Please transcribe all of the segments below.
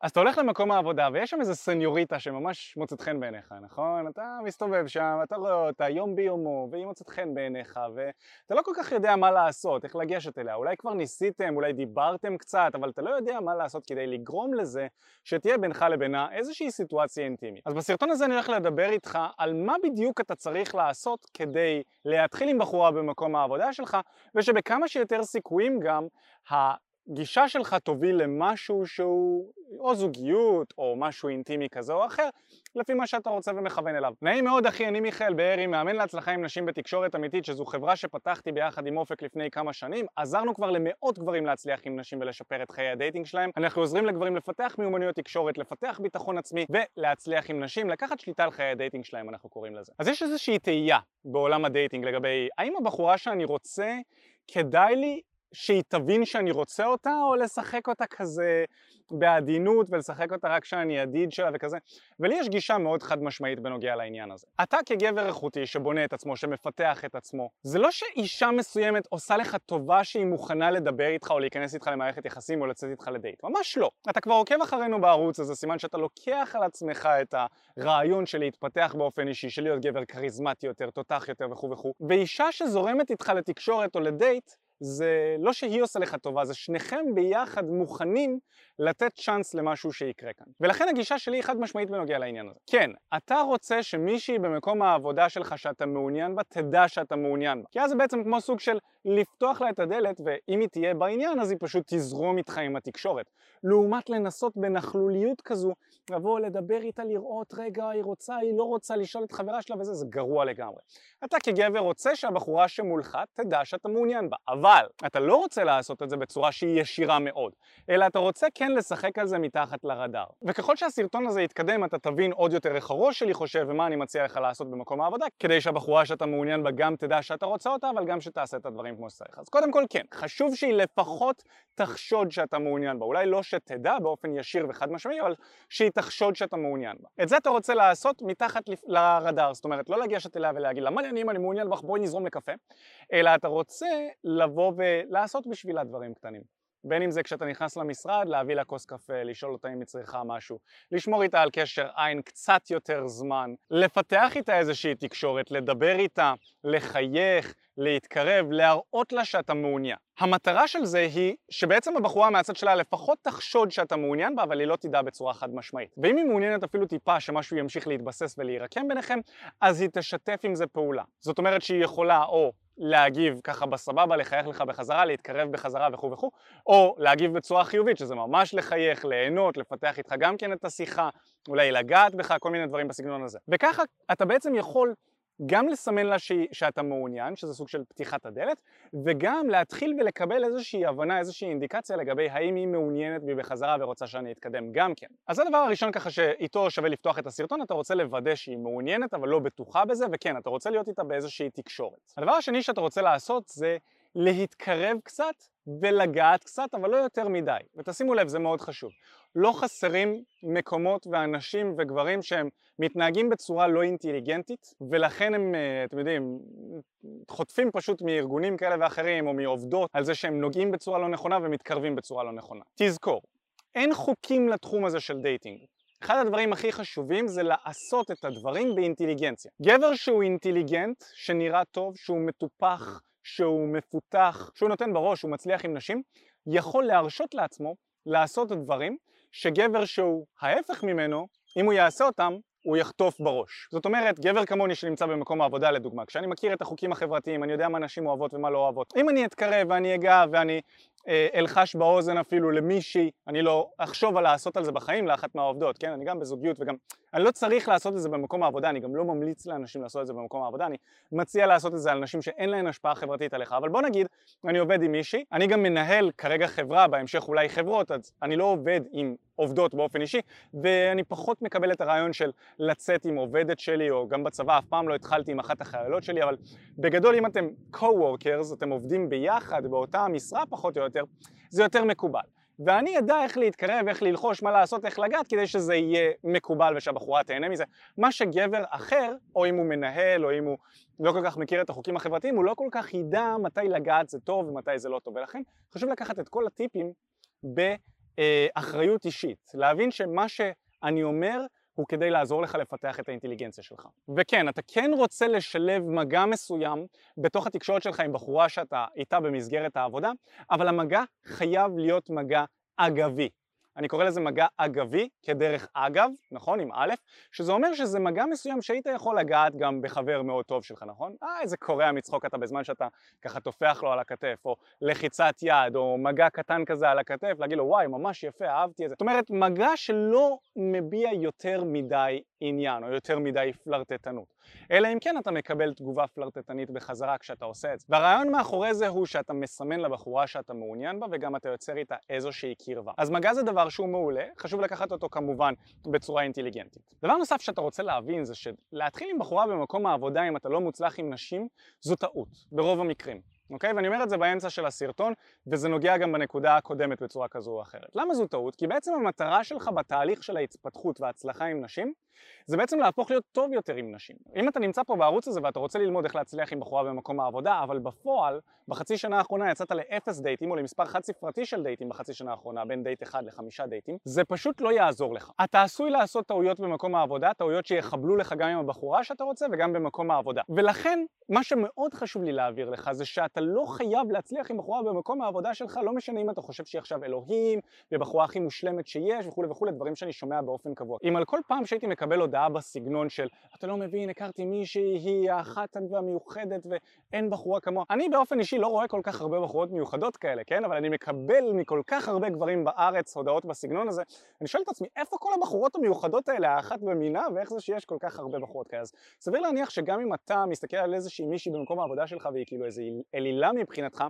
אז אתה הולך למקום העבודה ויש שם איזה סניוריטה שממש מוצאת חן בעיניך, נכון? אתה מסתובב שם, אתה רואה אותה יום ביומו והיא מוצאת חן בעיניך ואתה לא כל כך יודע מה לעשות, איך לגשת אליה. אולי כבר ניסיתם, אולי דיברתם קצת, אבל אתה לא יודע מה לעשות כדי לגרום לזה שתהיה בינך לבינה איזושהי סיטואציה אינטימית. אז בסרטון הזה אני הולך לדבר איתך על מה בדיוק אתה צריך לעשות כדי להתחיל עם בחורה במקום העבודה שלך ושבכמה שיותר סיכויים גם הגישה שלך תוביל למשהו שהוא או זוגיות או משהו אינטימי כזה או אחר לפי מה שאתה רוצה ומכוון אליו. נעים מאוד אחי, אני מיכאל בארי, מאמן להצלחה עם נשים בתקשורת אמיתית שזו חברה שפתחתי ביחד עם אופק לפני כמה שנים. עזרנו כבר למאות גברים להצליח עם נשים ולשפר את חיי ה dating שלהם. אנחנו עוזרים לגברים לפתח מיומנויות תקשורת, לפתח ביטחון עצמי ולהצליח עם נשים, לקחת שליטה על חיי ה dating שלהם אנחנו קוראים לזה. אז יש איזושהי תהייה בעולם ה dating לגבי האם הבחורה שאני רוצה כדאי לי שהיא תבין שאני רוצה אותה, או לשחק אותה כזה בעדינות ולשחק אותה רק כשאני ידיד שלה וכזה. ולי יש גישה מאוד חד משמעית בנוגע לעניין הזה. אתה כגבר איכותי שבונה את עצמו, שמפתח את עצמו, זה לא שאישה מסוימת עושה לך טובה שהיא מוכנה לדבר איתך או להיכנס איתך למערכת יחסים או לצאת איתך לדייט. ממש לא. אתה כבר עוקב אחרינו בערוץ הזה, סימן שאתה לוקח על עצמך את הרעיון של להתפתח באופן אישי, של להיות גבר כריזמטי יותר, תותח יותר וכו' וכו'. ואישה שזורמת איתך לתקשורת או לדייט, זה לא שהיא עושה לך טובה, זה שניכם ביחד מוכנים לתת צ'אנס למשהו שיקרה כאן. ולכן הגישה שלי היא חד משמעית בנוגע לעניין הזה. כן, אתה רוצה שמישהי במקום העבודה שלך שאתה מעוניין בה, תדע שאתה מעוניין בה. כי אז זה בעצם כמו סוג של לפתוח לה את הדלת, ואם היא תהיה בעניין אז היא פשוט תזרום איתך עם התקשורת. לעומת לנסות בנכלוליות כזו, לבוא לדבר איתה, לראות רגע, היא רוצה, היא לא רוצה, לשאול את חברה שלה וזה, זה גרוע לגמרי. אתה כגבר רוצה שהבחורה שמולך תדע שאתה מעוניין בה, אבל אתה לא רוצה לעשות את זה בצורה שהיא ישירה מאוד, אלא אתה רוצה כן לשחק על זה מתחת לרדאר. וככל שהסרטון הזה יתקדם אתה תבין עוד יותר איך הראש שלי חושב ומה אני מציע לך לעשות במקום העבודה, כדי שהבחורה שאתה מעוניין בה גם תדע שאתה רוצה אותה, אבל גם שתעשה את הדברים כמו שצריך. אז קודם כל כן, חשוב שהיא לפחות תחשוד שאתה מעוניין בה, אולי לא שתדע באופן ישיר וחד משמעי, אבל שהיא תחשוד שאתה מעוניין בה. את זה אתה רוצה לעשות מתחת לרדאר, זאת אומרת לא לגשת אליה ולהגיד לה מה אני מעוניין בך בואי נזרום לקפה, אלא אתה רוצה לבוא ולעשות בשבילה דברים קטנים. בין אם זה כשאתה נכנס למשרד, להביא לה כוס קפה, לשאול אותה אם היא צריכה משהו, לשמור איתה על קשר עין קצת יותר זמן, לפתח איתה איזושהי תקשורת, לדבר איתה, לחייך, להתקרב, להראות לה שאתה מעוניין. המטרה של זה היא שבעצם הבחורה מהצד שלה לפחות תחשוד שאתה מעוניין בה, אבל היא לא תדע בצורה חד משמעית. ואם היא מעוניינת אפילו טיפה שמשהו ימשיך להתבסס ולהירקם ביניכם, אז היא תשתף עם זה פעולה. זאת אומרת שהיא יכולה או להגיב ככה בסבבה, לחייך לך בחזרה, להתקרב בחזרה וכו' וכו', או להגיב בצורה חיובית, שזה ממש לחייך, ליהנות, לפתח איתך גם כן את השיחה, אולי לגעת בך, כל מיני דברים בסגנון הזה. וככה אתה בעצם יכול גם לסמן לה ש... שאתה מעוניין, שזה סוג של פתיחת הדלת, וגם להתחיל ולקבל איזושהי הבנה, איזושהי אינדיקציה לגבי האם היא מעוניינת בי בחזרה ורוצה שאני אתקדם גם כן. אז זה הדבר הראשון ככה שאיתו שווה לפתוח את הסרטון, אתה רוצה לוודא שהיא מעוניינת אבל לא בטוחה בזה, וכן, אתה רוצה להיות איתה באיזושהי תקשורת. הדבר השני שאתה רוצה לעשות זה להתקרב קצת ולגעת קצת, אבל לא יותר מדי. ותשימו לב, זה מאוד חשוב. לא חסרים מקומות ואנשים וגברים שהם מתנהגים בצורה לא אינטליגנטית, ולכן הם, אה, אתם יודעים, חוטפים פשוט מארגונים כאלה ואחרים, או מעובדות, על זה שהם נוגעים בצורה לא נכונה ומתקרבים בצורה לא נכונה. תזכור, אין חוקים לתחום הזה של dating. אחד הדברים הכי חשובים זה לעשות את הדברים באינטליגנציה. גבר שהוא אינטליגנט, שנראה טוב, שהוא מטופח, שהוא מפותח, שהוא נותן בראש, הוא מצליח עם נשים, יכול להרשות לעצמו לעשות דברים שגבר שהוא ההפך ממנו, אם הוא יעשה אותם, הוא יחטוף בראש. זאת אומרת, גבר כמוני שנמצא במקום העבודה לדוגמה, כשאני מכיר את החוקים החברתיים, אני יודע מה נשים אוהבות ומה לא אוהבות. אם אני אתקרב ואני אגע ואני אלחש באוזן אפילו למישהי, אני לא אחשוב על לעשות על זה בחיים לאחת מהעובדות, כן? אני גם בזוגיות וגם... אני לא צריך לעשות את זה במקום העבודה, אני גם לא ממליץ לאנשים לעשות את זה במקום העבודה, אני מציע לעשות את זה על נשים שאין להן השפעה חברתית עליך, אבל בוא נגיד, אני עובד עם מישהי, אני גם מנהל כרגע חברה, בהמשך אולי חברות, אז אני לא עובד עם עובדות באופן אישי, ואני פחות מקבל את הרעיון של לצאת עם עובדת שלי, או גם בצבא, אף פעם לא התחלתי עם אחת החיילות שלי, אבל בגדול אם אתם co-workers, אתם עובדים ביחד באותה משרה פחות או יותר, זה יותר מקובל. ואני אדע איך להתקרב, איך ללחוש, מה לעשות, איך לגעת, כדי שזה יהיה מקובל ושהבחורה תהנה מזה. מה שגבר אחר, או אם הוא מנהל, או אם הוא לא כל כך מכיר את החוקים החברתיים, הוא לא כל כך ידע מתי לגעת זה טוב ומתי זה לא טוב. ולכן חשוב לקחת את כל הטיפים ב... אה, אחריות אישית, להבין שמה שאני אומר הוא כדי לעזור לך לפתח את האינטליגנציה שלך. וכן, אתה כן רוצה לשלב מגע מסוים בתוך התקשורת שלך עם בחורה שאתה איתה במסגרת העבודה, אבל המגע חייב להיות מגע אגבי. אני קורא לזה מגע אגבי כדרך אגב, נכון? עם א', שזה אומר שזה מגע מסוים שהיית יכול לגעת גם בחבר מאוד טוב שלך, נכון? אה, איזה קורע מצחוק אתה בזמן שאתה ככה טופח לו על הכתף, או לחיצת יד, או מגע קטן כזה על הכתף, להגיד לו וואי, ממש יפה, אהבתי את זה. זאת אומרת, מגע שלא מביע יותר מדי עניין, או יותר מדי פלרטטנות. אלא אם כן אתה מקבל תגובה פלרטטנית בחזרה כשאתה עושה את זה. והרעיון מאחורי זה הוא שאתה מסמן לבחורה שאתה מעוניין בה וגם אתה יוצר איתה איזושהי קרבה. אז מגע זה דבר שהוא מעולה, חשוב לקחת אותו כמובן בצורה אינטליגנטית. דבר נוסף שאתה רוצה להבין זה שלהתחיל עם בחורה במקום העבודה אם אתה לא מוצלח עם נשים זו טעות, ברוב המקרים. אוקיי? ואני אומר את זה באמצע של הסרטון, וזה נוגע גם בנקודה הקודמת בצורה כזו או אחרת. למה זו טעות? כי בעצם המטרה שלך בתהליך של ההתפתחות וההצלחה עם נשים, זה בעצם להפוך להיות טוב יותר עם נשים. אם אתה נמצא פה בערוץ הזה ואתה רוצה ללמוד איך להצליח עם בחורה במקום העבודה, אבל בפועל, בחצי שנה האחרונה יצאת לאפס דייטים או למספר חד ספרתי של דייטים בחצי שנה האחרונה, בין דייט אחד לחמישה דייטים, זה פשוט לא יעזור לך. אתה עשוי לעשות טעויות במקום העבודה, טעויות שיחבלו לך גם עם הבחורה שאתה רוצה וגם במקום העבודה. ולכן, מה שמאוד חשוב לי להעביר לך זה שאתה לא חייב להצליח עם בחורה במקום העבודה שלך, לא משנה אם אתה חושב שהיא עכשיו אלוהים, ובחורה הכי מושלמת שיש וכולי וכולי, דברים שאני שומע באופן קבוע. אם על כל פעם שהייתי מקבל הודעה בסגנון של אתה לא מבין, הכרתי מישהי, היא האחת והמיוחדת ואין בחורה כמוה. אני באופן אישי לא רואה כל כך הרבה בחורות מיוחדות כאלה, כן? אבל אני מקבל מכל כך הרבה גברים בארץ הודעות בסגנון הזה, אני שואל את עצמי, איפה כל הבחורות המיוחדות האלה, האחת במינה, ואיך זה שיש כל כך הרבה בחורות כאלה? אז סביר להניח שגם אם אתה מסתכל על איזושהי מישהי במקום העבודה שלך והיא כאילו איזו אלילה מבחינתך,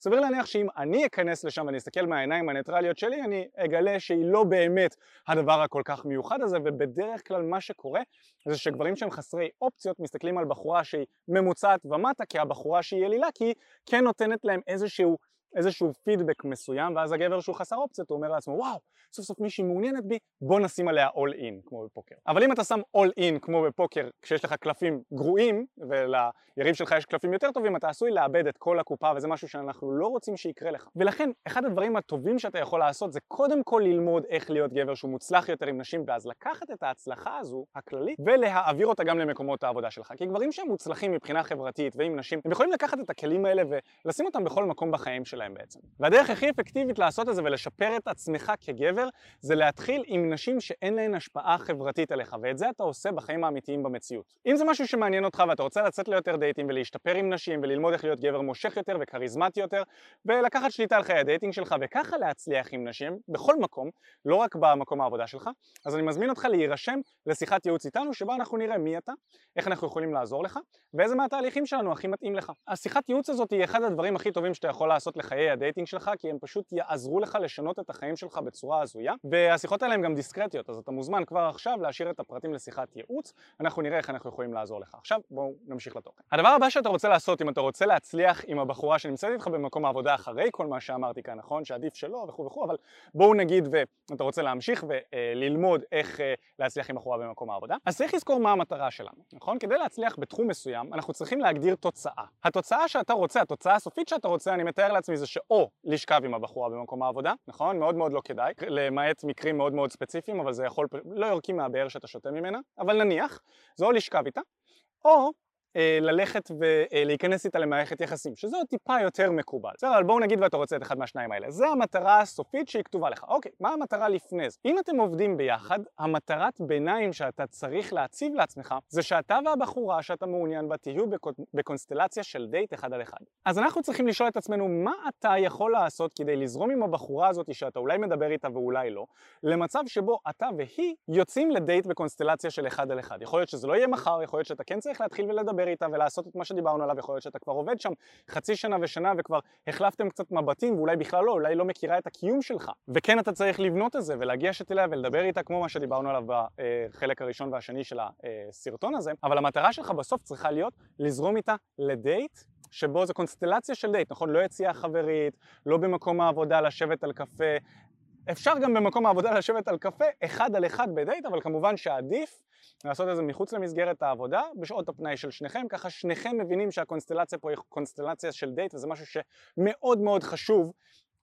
סביר להניח שאם אני אכנס לשם ואני אסתכל מהעיניים הניטרליות שלי, אני אגלה שהיא לא באמת הדבר הכל כך מיוחד הזה, ובדרך כלל מה שקורה זה שגברים שהם חסרי אופציות מסתכלים על בחורה שהיא ממוצעת ומטה כהבחורה שהיא אלילה, כי היא כן נותנת להם איזשהו איזשהו פידבק מסוים ואז הגבר שהוא חסר אופציות הוא אומר לעצמו וואו סוף סוף מישהי מעוניינת בי בוא נשים עליה all in כמו בפוקר. אבל אם אתה שם all in כמו בפוקר כשיש לך קלפים גרועים וליריב שלך יש קלפים יותר טובים אתה עשוי לאבד את כל הקופה וזה משהו שאנחנו לא רוצים שיקרה לך. ולכן אחד הדברים הטובים שאתה יכול לעשות זה קודם כל ללמוד איך להיות גבר שהוא מוצלח יותר עם נשים ואז לקחת את ההצלחה הזו הכללית ולהעביר אותה גם למקומות העבודה שלך. כי גברים שהם מוצלחים מבחינה חברתית ועם נשים הם יכולים לקחת את הכלים האלה ולשים אותם בכל מקום בחיים שלהם שלהם בעצם. והדרך הכי אפקטיבית לעשות את זה ולשפר את עצמך כגבר זה להתחיל עם נשים שאין להן השפעה חברתית עליך ואת זה אתה עושה בחיים האמיתיים במציאות. אם זה משהו שמעניין אותך ואתה רוצה לצאת ליותר דייטים ולהשתפר עם נשים וללמוד איך להיות גבר מושך יותר וכריזמטי יותר ולקחת שליטה על חיי ה dating שלך וככה להצליח עם נשים בכל מקום, לא רק במקום העבודה שלך, אז אני מזמין אותך להירשם לשיחת ייעוץ איתנו שבה אנחנו נראה מי אתה, איך אנחנו יכולים לעזור לך ואיזה מהתהליכים שלנו הכי מתאים לך. השיחת ייעוץ הזאת היא אחד הדברים הכי טובים שאתה יכול לעשות לחיי ה dating שלך כי הם פשוט יעזרו לך לשנות את החיים שלך בצורה הזויה והשיחות האלה הן גם דיסקרטיות אז אתה מוזמן כבר עכשיו להשאיר את הפרטים לשיחת ייעוץ אנחנו נראה איך אנחנו יכולים לעזור לך. עכשיו בואו נמשיך לתוכן. הדבר הבא שאתה רוצה לעשות אם אתה רוצה להצליח עם הבחורה שנמצאת איתך במקום העבודה אחרי כל מה שאמרתי כאן נכון שעדיף שלא וכו' וכו' אבל בואו נגיד ואתה רוצה להמשיך וללמוד איך אה, להצליח עם בחורה במקום העבודה אז צריך לזכור מה המטרה שלנו נכון? כדי להצליח בתחום מסוים אנחנו צריכים להגדיר תוצאה. התוצאה שאתה רוצה, התוצאה הסופית שאתה רוצה, אני מתאר לעצמי שאו לשכב עם הבחורה במקום העבודה, נכון? מאוד מאוד לא כדאי, למעט מקרים מאוד מאוד ספציפיים, אבל זה יכול, לא יורקים מהבאר שאתה שותה ממנה, אבל נניח, זה או לשכב איתה, או ללכת ולהיכנס איתה למערכת יחסים, שזה עוד טיפה יותר מקובל. בסדר, אבל בואו נגיד ואתה רוצה את אחד מהשניים האלה. זה המטרה הסופית שהיא כתובה לך. אוקיי, מה המטרה לפני זה? אם אתם עובדים ביחד, המטרת ביניים שאתה צריך להציב לעצמך, זה שאתה והבחורה שאתה מעוניין בה תהיו בקונסטלציה של דייט אחד על אחד. אז אנחנו צריכים לשאול את עצמנו, מה אתה יכול לעשות כדי לזרום עם הבחורה הזאת שאתה אולי מדבר איתה ואולי לא, למצב שבו אתה והיא יוצאים לדייט בקונסטלציה של אחד על אחד. יכול להיות שזה לא יהיה מחר, יכול להיות שאתה כן צריך להתחיל ולדבר לדבר איתה ולעשות את מה שדיברנו עליו, יכול להיות שאתה כבר עובד שם חצי שנה ושנה וכבר החלפתם קצת מבטים ואולי בכלל לא, אולי לא מכירה את הקיום שלך. וכן אתה צריך לבנות את זה ולגשת אליה ולדבר איתה כמו מה שדיברנו עליו בחלק הראשון והשני של הסרטון הזה, אבל המטרה שלך בסוף צריכה להיות לזרום איתה לדייט שבו זה קונסטלציה של דייט, נכון? לא יציאה חברית, לא במקום העבודה לשבת על קפה, אפשר גם במקום העבודה לשבת על קפה אחד על אחד בדייט, אבל כמובן שעדיף לעשות את זה מחוץ למסגרת העבודה, בשעות הפנאי של שניכם, ככה שניכם מבינים שהקונסטלציה פה היא קונסטלציה של דייט וזה משהו שמאוד מאוד חשוב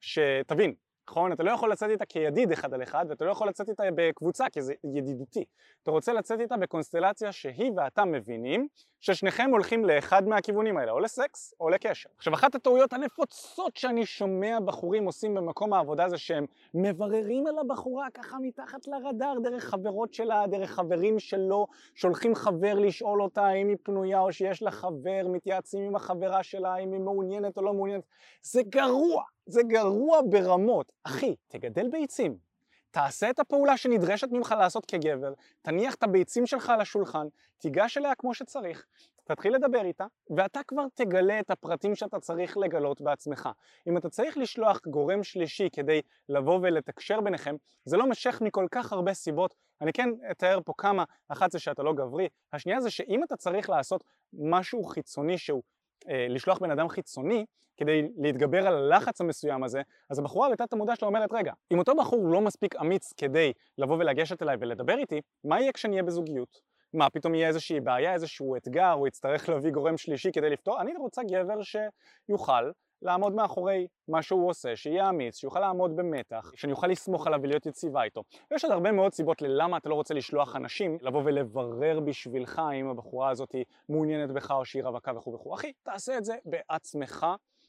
שתבין, נכון? אתה לא יכול לצאת איתה כידיד אחד על אחד, ואתה לא יכול לצאת איתה בקבוצה, כי זה ידידותי. אתה רוצה לצאת איתה בקונסטלציה שהיא ואתה מבינים ששניכם הולכים לאחד מהכיוונים האלה, או לסקס או לקשר. עכשיו, אחת הטעויות הנפוצות שאני שומע בחורים עושים במקום העבודה זה שהם מבררים על הבחורה ככה מתחת לרדאר, דרך חברות שלה, דרך חברים שלו, שולחים חבר לשאול אותה האם היא פנויה או שיש לה חבר, מתייעצים עם החברה שלה, אם היא מעוניינת או לא מעוניינת. זה גרוע, זה גרוע ברמות. אחי, תגדל ביצים. תעשה את הפעולה שנדרשת ממך לעשות כגבר, תניח את הביצים שלך על השולחן, תיגש אליה כמו שצריך, תתחיל לדבר איתה, ואתה כבר תגלה את הפרטים שאתה צריך לגלות בעצמך. אם אתה צריך לשלוח גורם שלישי כדי לבוא ולתקשר ביניכם, זה לא משך מכל כך הרבה סיבות. אני כן אתאר פה כמה, אחת זה שאתה לא גברי, השנייה זה שאם אתה צריך לעשות משהו חיצוני שהוא לשלוח בן אדם חיצוני כדי להתגבר על הלחץ המסוים הזה, אז הבחורה בתת המודע שלה אומרת, רגע, אם אותו בחור לא מספיק אמיץ כדי לבוא ולגשת אליי ולדבר איתי, מה יהיה כשנהיה בזוגיות? מה, פתאום יהיה איזושהי בעיה, איזשהו אתגר, הוא יצטרך להביא גורם שלישי כדי לפתור? אני רוצה גבר שיוכל לעמוד מאחורי מה שהוא עושה, שיהיה אמיץ, שיוכל לעמוד במתח, שאני אוכל לסמוך עליו ולהיות יציבה איתו. ויש עוד הרבה מאוד סיבות ללמה אתה לא רוצה לשלוח אנשים לבוא ולברר בשבילך אם הבחורה הזאת מעוניינת בך או שהיא רווקה וכו' וכו'. אחי, תעשה את זה בעצמך.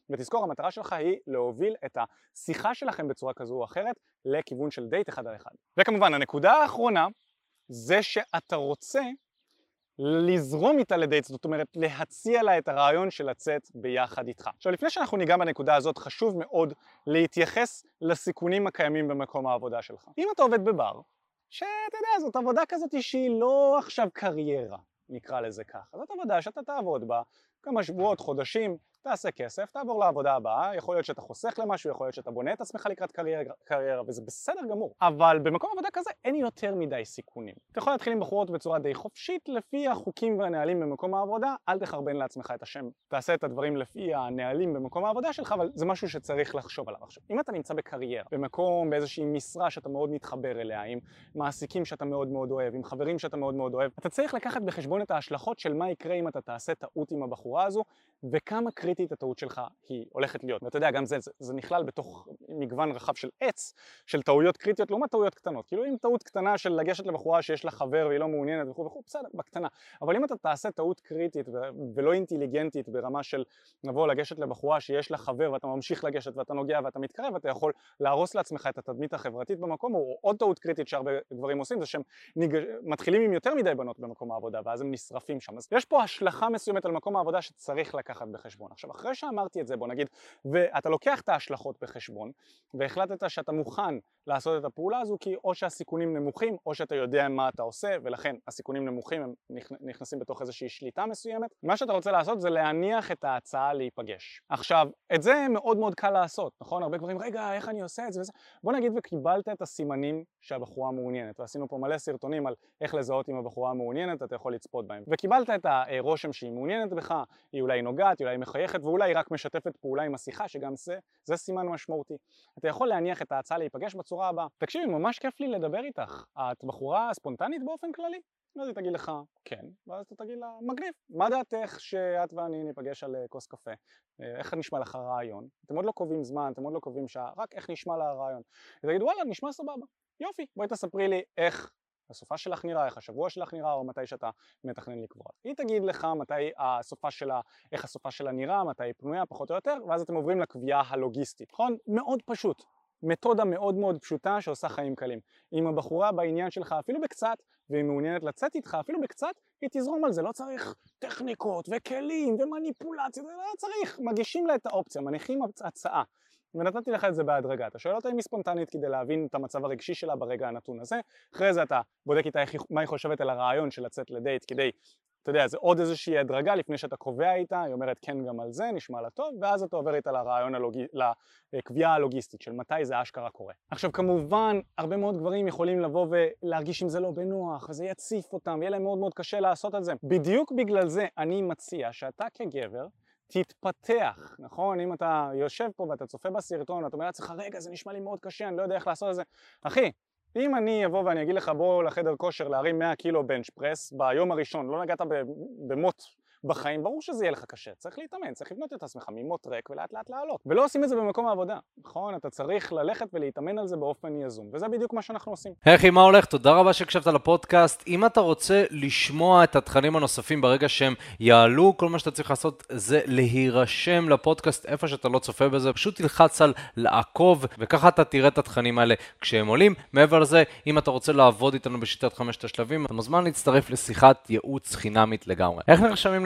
ותזכור, המטרה שלך היא להוביל את השיחה שלכם בצורה כזו או אחרת לכיוון של דייט אחד על אחד. וכמובן, הנקודה האחרונה זה שאתה רוצה לזרום איתה לדייט, זאת אומרת להציע לה את הרעיון של לצאת ביחד איתך. עכשיו לפני שאנחנו ניגע בנקודה הזאת חשוב מאוד להתייחס לסיכונים הקיימים במקום העבודה שלך. אם אתה עובד בבר, שאתה יודע זאת עבודה כזאת שהיא לא עכשיו קריירה, נקרא לזה ככה, זאת עבודה שאתה תעבוד בה כמה שבועות, חודשים, תעשה כסף, תעבור לעבודה הבאה, יכול להיות שאתה חוסך למשהו, יכול להיות שאתה בונה את עצמך לקראת קריירה, קריירה וזה בסדר גמור. אבל במקום עבודה כזה אין יותר מדי סיכונים. אתה יכול להתחיל עם בחורות בצורה די חופשית לפי החוקים והנהלים במקום העבודה, אל תחרבן לעצמך את השם. תעשה את הדברים לפי הנהלים במקום העבודה שלך, אבל זה משהו שצריך לחשוב עליו עכשיו. אם אתה נמצא בקריירה, במקום, באיזושהי משרה שאתה מאוד מתחבר אליה, עם מעסיקים שאתה מאוד מאוד אוהב, עם חברים שאתה מאוד מאוד אוהב, אתה צריך לקחת בחשבון את ההשלכות של מה יקרה אם אתה תעשה טעות עם הבחורה הזו, וכמה קריטית הטעות שלך היא הולכת להיות. ואתה יודע, גם זה, זה, זה נכלל בתוך מגוון רחב של עץ, של טעויות קריטיות לעומת טעויות קטנות. כאילו אם טעות קטנה של לגשת לבחורה שיש לה חבר והיא לא מעוניינת וכו' וכו', בסדר, בקטנה. אבל אם אתה תעשה טעות קריטית ולא אינטליגנטית ברמה של לבוא לגשת לבחורה שיש לה חבר ואתה ממשיך לגשת ואתה נוגע ואתה מתקרב, אתה יכול להרוס לעצמך את התדמית החברתית במקום, או עוד טעות קריטית שהרבה גברים עושים, זה שהם ניג... מתחילים עם יותר מדי בנות במקום העבודה ואז הם נשרפים שם. אז יש פה השלכה מסוימת על מקום העבודה שצריך לקחת בחשבון. עכשיו אחרי שאמרתי את זה בוא נגיד ואתה לוקח את ההשלכות בחשבון והחלטת שאתה מוכן לעשות את הפעולה הזו כי או שהסיכונים נמוכים או שאתה יודע מה אתה עושה ולכן הסיכונים נמוכים הם נכנסים בתוך איזושהי שליטה מסוימת מה שאתה רוצה לעשות זה להניח את ההצעה להיפגש. עכשיו את זה מאוד מאוד קל לעשות נכון? הרבה גברים רגע איך אני עושה את זה? וזה בוא נגיד וקיבלת את הסימנים שהבחורה מעוניינת ועשינו פה מלא סרטונים על איך לזהות אם הבחורה מעוניינת אתה יכול לצפות בהם. וקיבלת את הרושם שהיא מעוניינת בך היא אולי נוגעת היא אולי מחייכת ואולי היא רק משתפת פעולה עם השיחה שגם זה, זה סימן משמעותי אתה יכול להניח את ההצעה להיפגש בצורה הבאה תקשיבי ממש כיף לי לדבר איתך את בחורה ספונטנית באופן כללי? אז היא תגיד לך כן, ואז אתה תגיד לה מגניב, מה דעתך שאת ואני ניפגש על כוס קפה? איך נשמע לך הרעיון? אתם עוד לא קובעים זמן, אתם עוד לא קובעים שעה, רק איך נשמע לה הרעיון. היא תגיד וואלה נשמע סבבה, יופי, בואי תספרי לי איך הסופה שלך נראה, איך השבוע שלך נראה, או מתי שאתה מתכנן לקבוע. היא תגיד לך מתי הסופה שלה, איך הסופה שלה נראה, מתי היא פנויה, פחות או יותר, ואז אתם עוברים לקביעה הלוגיסטית. נכון? מאוד פשוט. מתודה מאוד מאוד פשוטה שעושה חיים קלים. אם הבחורה בעניין שלך אפילו בקצת, והיא מעוניינת לצאת איתך אפילו בקצת, היא תזרום על זה, לא צריך טכניקות וכלים ומניפולציות, לא צריך, מגישים לה את האופציה, מניחים הצעה. ונתתי לך את זה בהדרגה. אתה שואל אותה אם היא ספונטנית כדי להבין את המצב הרגשי שלה ברגע הנתון הזה, אחרי זה אתה בודק איתה מה היא חושבת על הרעיון של לצאת לדייט כדי, אתה יודע, זה עוד איזושהי הדרגה לפני שאתה קובע איתה, היא אומרת כן גם על זה, נשמע לה טוב, ואז אתה עובר איתה לרעיון הלוגי, לקביעה הלוגיסטית של מתי זה אשכרה קורה. עכשיו כמובן, הרבה מאוד גברים יכולים לבוא ולהרגיש עם זה לא בנוח, וזה יציף אותם, יהיה להם מאוד מאוד קשה לעשות את זה. בדיוק בגלל זה אני מציע שאתה כגבר תתפתח, נכון? אם אתה יושב פה ואתה צופה בסרטון ואתה אומר לעצמך רגע זה נשמע לי מאוד קשה, אני לא יודע איך לעשות את זה אחי, אם אני אבוא ואני אגיד לך בוא לחדר כושר להרים 100 קילו בנץ' פרס ביום הראשון, לא נגעת במוט בחיים, ברור שזה יהיה לך קשה, צריך להתאמן, צריך לבנות את עצמך ממוט ריק ולאט לאט לעלות. ולא עושים את זה במקום העבודה, נכון? אתה צריך ללכת ולהתאמן על זה באופן יזום, וזה בדיוק מה שאנחנו עושים. היי אחי, מה הולך? תודה רבה שהקשבת לפודקאסט. אם אתה רוצה לשמוע את התכנים הנוספים ברגע שהם יעלו, כל מה שאתה צריך לעשות זה להירשם לפודקאסט איפה שאתה לא צופה בזה, פשוט תלחץ על לעקוב, וככה אתה תראה את התכנים האלה כשהם עולים. מעבר לזה, אם אתה רוצה לעבוד איתנו בשיטת חמשת השלבים, אתה מוזמן להצטרף לשיחת ייעוץ חינמית לגמרי. איך נרשמים